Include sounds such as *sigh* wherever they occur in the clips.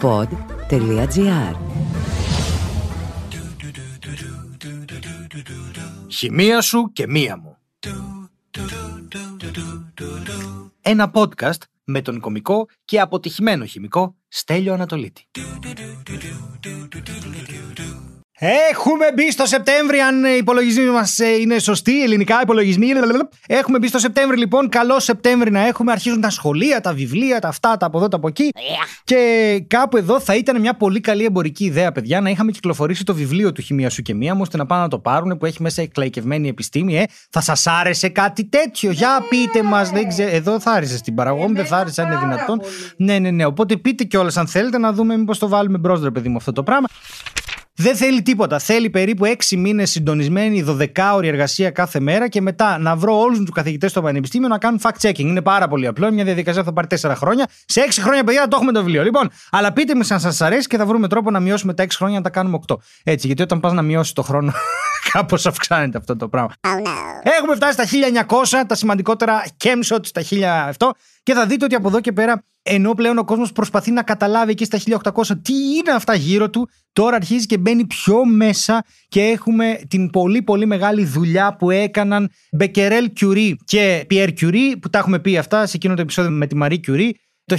pod.gr Χημεία σου και μία μου. Ένα podcast με τον κομικό και αποτυχημένο χημικό Στέλιο Ανατολίτη. Έχουμε μπει στο Σεπτέμβρη, αν οι υπολογισμοί μας είναι σωστοί, ελληνικά υπολογισμοί. Έχουμε μπει στο Σεπτέμβρη, λοιπόν. Καλό Σεπτέμβρη να έχουμε. Αρχίζουν τα σχολεία, τα βιβλία, τα αυτά, τα από εδώ, τα από εκεί. Και κάπου εδώ θα ήταν μια πολύ καλή εμπορική ιδέα, παιδιά, να είχαμε κυκλοφορήσει το βιβλίο του Χημία σου και μία μου, ώστε να πάνε να το πάρουν, που έχει μέσα εκλαϊκευμένη επιστήμη. Ε. Θα σας άρεσε κάτι τέτοιο; Για πείτε μας. Εδώ θα άρεσε στην παραγωγή, δεν θα άρεσε αν είναι δυνατόν. Ναι, ναι, ναι. Οπότε πείτε κιόλας αν θέλετε να δούμε μήπως το βάλουμε μπρος, παιδί μου, αυτό το πράγμα. Δεν θέλει τίποτα. Θέλει περίπου 6 μήνες συντονισμένη 12ωρη εργασία κάθε μέρα και μετά να βρω όλους τους καθηγητές στο πανεπιστήμιο να κάνουν fact-checking. Είναι πάρα πολύ απλό. Μια διαδικασία θα πάρει 4 χρόνια. Σε 6 χρόνια, παιδιά, το έχουμε το βιβλίο. Λοιπόν, αλλά πείτε με αν σας αρέσει και θα βρούμε τρόπο να μειώσουμε τα 6 χρόνια να τα κάνουμε 8. Έτσι, γιατί όταν πας να μειώσεις το χρόνο, *laughs* κάπως αυξάνεται αυτό το πράγμα. Oh no. Έχουμε φτάσει στα 1900, τα σημαντικότερα chemshots στα 1000 και θα δείτε ότι από εδώ και πέρα, ενώ πλέον ο κόσμος προσπαθεί να καταλάβει εκεί στα 1800 τι είναι αυτά γύρω του, τώρα αρχίζει και μπαίνει πιο μέσα και έχουμε την πολύ πολύ μεγάλη δουλειά που έκαναν Μπεκερέλ Curie και Pierre Curie, που τα έχουμε πει αυτά σε εκείνο το επεισόδιο με τη Marie Curie, το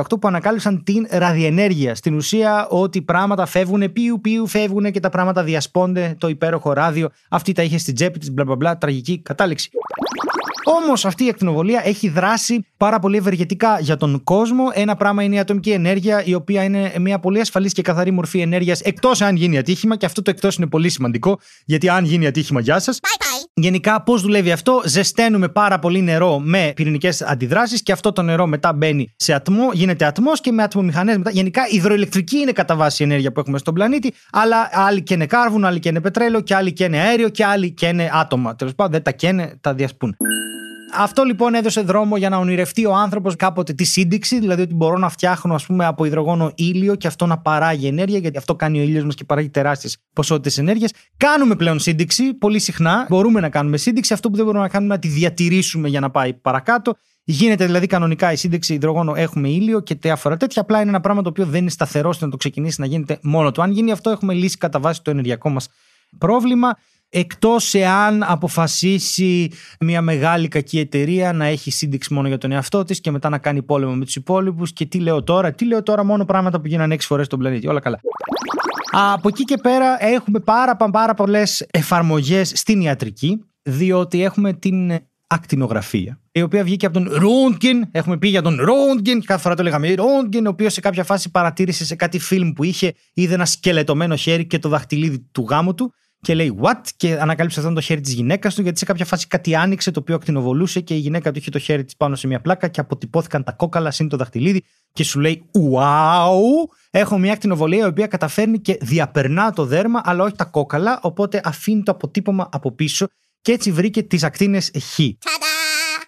1896-1898 που ανακάλυψαν την ραδιενέργεια. Στην ουσία ότι πράγματα φεύγουν, πιου πιου φεύγουν και τα πράγματα διασπώνται το υπέροχο ράδιο. Αυτή τα είχε στην τσέπη της, μπλα μπλα μπλα, τραγική κατάληξη. Όμως αυτή η ακτινοβολία έχει δράσει πάρα πολύ ευεργετικά για τον κόσμο. Ένα πράγμα είναι η ατομική ενέργεια, η οποία είναι μια πολύ ασφαλής και καθαρή μορφή ενέργειας, εκτός αν γίνει ατύχημα. Και αυτό το εκτός είναι πολύ σημαντικό, γιατί αν γίνει ατύχημα, γεια σας. Γενικά, πώς δουλεύει αυτό, ζεσταίνουμε πάρα πολύ νερό με πυρηνικές αντιδράσεις και αυτό το νερό μετά μπαίνει σε ατμό, γίνεται ατμός και με ατμομηχανές μετά. Γενικά, υδροελεκτρική είναι κατά βάση η ενέργεια που έχουμε στον πλανήτη, αλλά άλλοι καίνε κάρβουνο, άλλοι καίνε πετρέλαιο και άλλοι καίνε αέριο και άλλοι καίνε άτομα. Τέλος πάντων, δεν τα καίνε, τα διασπούν. Αυτό λοιπόν έδωσε δρόμο για να ονειρευτεί ο άνθρωπος κάποτε τη σύνδεξη, δηλαδή ότι μπορώ να φτιάχνω ας πούμε, από υδρογόνο ήλιο και αυτό να παράγει ενέργεια, γιατί αυτό κάνει ο ήλιος μας και παράγει τεράστιες ποσότητες ενέργειας. Κάνουμε πλέον σύνδεξη πολύ συχνά. Μπορούμε να κάνουμε σύνδεξη. Αυτό που δεν μπορούμε να κάνουμε να τη διατηρήσουμε για να πάει παρακάτω. Γίνεται δηλαδή κανονικά η σύνδεξη υδρογόνο, έχουμε ήλιο και διάφορα τέτοια. Απλά είναι ένα πράγμα το οποίο δεν είναι σταθερό ώστε να το ξεκινήσει να γίνεται μόνο του. Αν γίνει αυτό, έχουμε λύσει κατά βάση το ενεργειακό μας πρόβλημα εκτός εάν αποφασίσει μια μεγάλη κακή εταιρεία να έχει σύνδεξη μόνο για τον εαυτό της και μετά να κάνει πόλεμο με τους υπόλοιπους και τι λέω τώρα, τι λέω τώρα μόνο πράγματα που γίνανε έξι φορές στον πλανήτη, όλα καλά. Από εκεί και πέρα έχουμε πάρα, πάρα πολλές εφαρμογές στην ιατρική διότι έχουμε την ακτινογραφία, η οποία βγήκε από τον Ρόντγκεν. Έχουμε πει για τον Ρόντγκεν, κάθε φορά το λέγαμε Ρόντγκεν, ο οποίος σε κάποια φάση παρατήρησε σε κάτι φιλμ που είχε, είδε ένα σκελετωμένο χέρι και το δαχτυλίδι του γάμου του και λέει what; Και ανακάλυψε αυτό το χέρι της γυναίκας του γιατί σε κάποια φάση κάτι άνοιξε το οποίο ακτινοβολούσε και η γυναίκα του είχε το χέρι της πάνω σε μια πλάκα και αποτυπώθηκαν τα κόκαλα συν το δαχτυλίδι και σου λέει wow έχω μια ακτινοβολία η οποία καταφέρνει και διαπερνά το δέρμα αλλά όχι τα κόκαλα οπότε αφήνει το αποτύπωμα από πίσω και έτσι βρήκε τις ακτίνες Χ.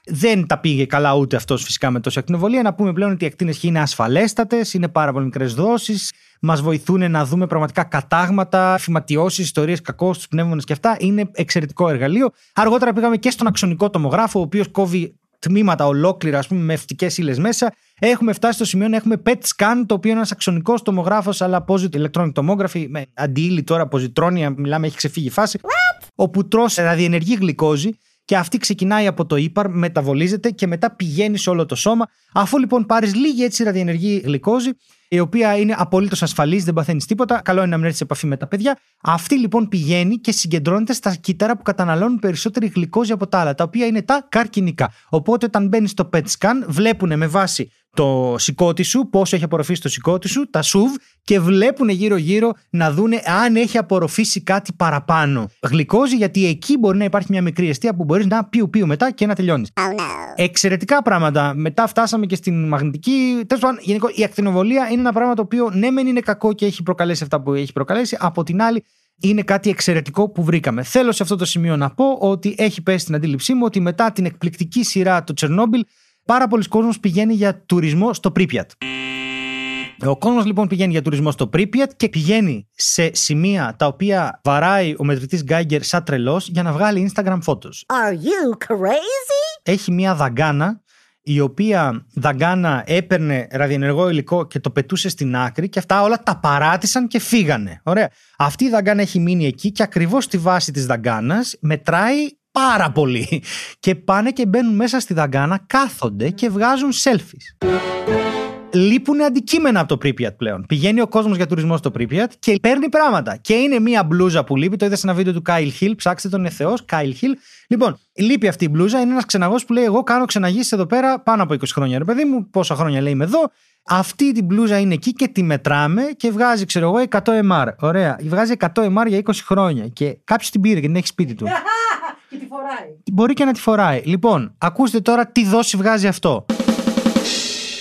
Δεν τα πήγε καλά ούτε αυτός φυσικά με τόση ακτινοβολία. Να πούμε πλέον ότι οι ακτίνες Χ είναι ασφαλέστατες, είναι πάρα πολύ μικρές δόσεις, μας βοηθούν να δούμε πραγματικά κατάγματα, φυματιώσεις, ιστορίες κακός στου πνεύμονες και αυτά. Είναι εξαιρετικό εργαλείο. Αργότερα πήγαμε και στον αξονικό τομογράφο, ο οποίος κόβει τμήματα ολόκληρα, ας πούμε, με ευτικές ύλες μέσα. Έχουμε φτάσει στο σημείο να έχουμε PET scan, το οποίο είναι ένας αξονικός τομογράφος, αλλά positive electronic tomography, με αντίλη τώρα, ποζιτρόνια, μιλάμε, έχει ξεφύγει η φάση. What? Όπου τρώσει ραδιενεργή γλυκόζη και αυτή ξεκινάει από το ύπαρ, μεταβολίζεται και μετά πηγαίνει σε όλο το σώμα. Αφού λοιπόν πάρεις λίγη έτσι ραδιενεργή γλυκόζη, η οποία είναι απολύτως ασφαλής, δεν παθαίνεις τίποτα. Καλό είναι να μην έρθεις σε επαφή με τα παιδιά. Αυτή λοιπόν πηγαίνει και συγκεντρώνεται στα κύτταρα που καταναλώνουν περισσότερη γλυκόζη από τα άλλα, τα οποία είναι τα καρκινικά. Οπότε όταν μπαίνεις στο PET scan, βλέπουν με βάση το σηκώτη σου, πόσο έχει απορροφήσει το σηκώτη σου, τα SUV και βλέπουν γύρω-γύρω να δούνε αν έχει απορροφήσει κάτι παραπάνω. Γλυκόζη, γιατί εκεί μπορεί να υπάρχει μια μικρή αιστεία που μπορείς να πιου πιου μετά και να τελειώνεις. Oh no. Εξαιρετικά πράγματα. Μετά φτάσαμε και στην μαγνητική. Τέλος πάντων, γενικώ η ακτινοβολία είναι ένα πράγμα το οποίο ναι, μεν είναι κακό και έχει προκαλέσει αυτά που έχει προκαλέσει. Από την άλλη, είναι κάτι εξαιρετικό που βρήκαμε. Θέλω σε αυτό το σημείο να πω ότι έχει πέσει στην αντίληψή μου ότι μετά την εκπληκτική σειρά του Τσερνόμπιλ, πάρα πολλοί κόσμος πηγαίνει για τουρισμό στο Πρίπιατ. Ο κόσμος λοιπόν πηγαίνει για τουρισμό στο Πρίπιατ και πηγαίνει σε σημεία τα οποία βαράει ο μετρητής Γκάγκερ σαν τρελός για να βγάλει Instagram photos. Are you crazy? Έχει μία δαγκάνα η οποία δαγκάνα έπαιρνε ραδιενεργό υλικό και το πετούσε στην άκρη και αυτά όλα τα παράτησαν και φύγανε. Ωραία. Αυτή η δαγκάνα έχει μείνει εκεί και ακριβώς στη βάση της δαγκάνας μετράει πάρα πολύ. Και πάνε και μπαίνουν μέσα στη δαγκάνα, κάθονται και βγάζουν selfies λείπουν αντικείμενα από το Pripyat πλέον. Πηγαίνει ο κόσμος για τουρισμό στο Pripyat και παίρνει πράγματα. Και είναι μία μπλούζα που λείπει. Το είδα σε ένα βίντεο του Kyle Hill. Ψάξτε τον, είναι Θεός. Kyle Hill. Λοιπόν, λείπει αυτή η μπλούζα. Είναι ένας ξεναγός που λέει: Εγώ κάνω ξεναγήσεις εδώ πέρα πάνω από 20 χρόνια. Ρε παιδί μου, πόσα χρόνια λέει είμαι εδώ. Αυτή την μπλούζα είναι εκεί και τη μετράμε και βγάζει, ξέρω εγώ, 100 MR. Ωραία. Βγάζει 100 MR για 20 χρόνια. Και κάποιος την πήρε και την έχει σπίτι του. *laughs* και τη φοράει. Μπορεί και να τη φοράει. Λοιπόν, ακούστε τώρα τι δόση βγάζει αυτό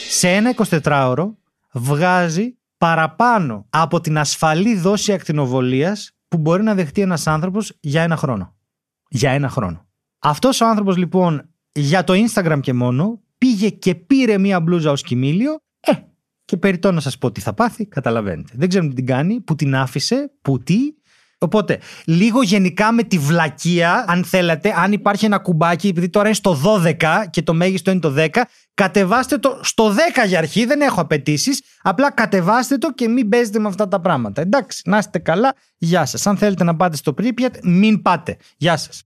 σε ένα 24ωρο βγάζει παραπάνω από την ασφαλή δόση ακτινοβολίας που μπορεί να δεχτεί ένας άνθρωπος για ένα χρόνο. Για ένα χρόνο. Αυτός ο άνθρωπος λοιπόν για το Instagram και μόνο πήγε και πήρε μία μπλούζα ως κοιμήλιο ε, και περιττώ να σας πω τι θα πάθει, καταλαβαίνετε. Δεν ξέρω τι την κάνει, που την άφησε, που τι, Οπότε, λίγο γενικά με τη βλακεία, αν θέλετε, αν υπάρχει ένα κουμπάκι, επειδή τώρα είναι στο 12 και το μέγιστο είναι το 10, κατεβάστε το στο 10 για αρχή, δεν έχω απαιτήσεις. Απλά κατεβάστε το και μην παίζετε με αυτά τα πράγματα. Εντάξει, να είστε καλά, γεια σας. Αν θέλετε να πάτε στο Pripyat, μην πάτε. Γεια σας.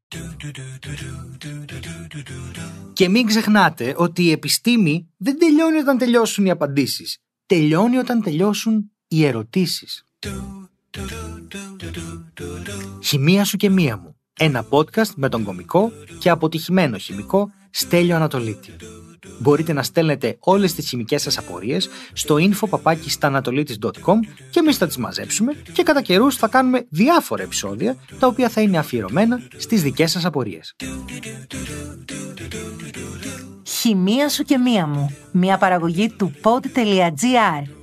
Και μην ξεχνάτε ότι η επιστήμη δεν τελειώνει όταν τελειώσουν οι απαντήσεις. Τελειώνει όταν τελειώσουν οι ερωτήσεις. Χημεία σου και μία μου. Ένα podcast με τον κομικό και αποτυχημένο χημικό Στέλιο Ανατολίτη. Μπορείτε να στέλνετε όλες τις χημικές σας απορίες στο info.papakistanatolitis.com και εμείς θα τις μαζέψουμε και κατά καιρούς θα κάνουμε διάφορα επεισόδια τα οποία θα είναι αφιερωμένα στις δικές σας απορίες. Χημεία σου και μία μου. Μια παραγωγή του pod.gr